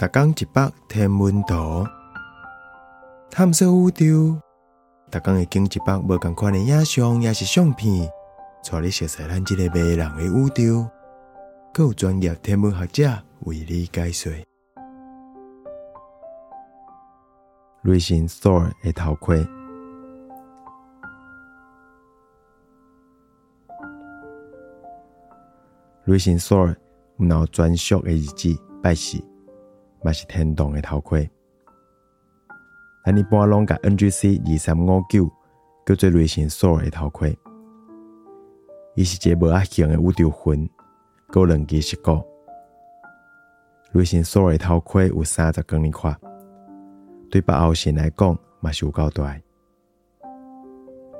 逐工一百天文图，探索宇宙。逐工会经一百无共款的影像，也是相片，带你熟悉咱这个迷人的宇宙。更有专业天文学者为你解说。雷神 Thor 的头盔，雷神 Thor 有专属的日子拜祀。嘛是天动的头盔，咱一般拢甲 NGC 二三五九叫做雷神索的头盔。伊是一个无阿形的宇宙魂，有两支石骨。雷神索的头盔有三十公里宽，对北欧神来讲嘛是有够大。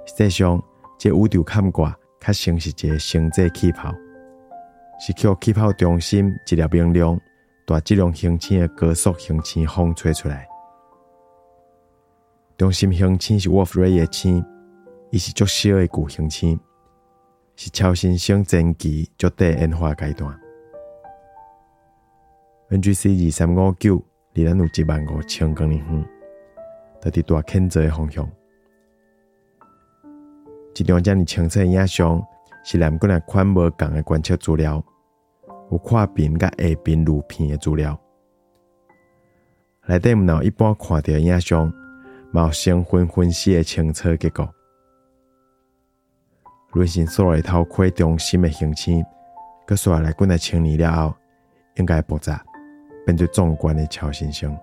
实际上，这宇宙坎挂较像是一个星际气泡，是靠气泡中心一粒明亮。大质量星星的高速星星风吹出来，中心星星是 Wolf Rayet 星，伊是足小的巨星星，是超新星前期足低演化阶段。NGC 二三五九离咱有一万五千公里远，在伫大天泽的方向。一张遮尔清晰的影像，是南国来款无共的观测资料。有跨边甲下边路片的资料，内底毋脑一般看到影像，冒成分分析的清楚结果。雷神所里头开中心的形星，佮刷来滚来千年了后，应该爆炸，变做壮观的超新星。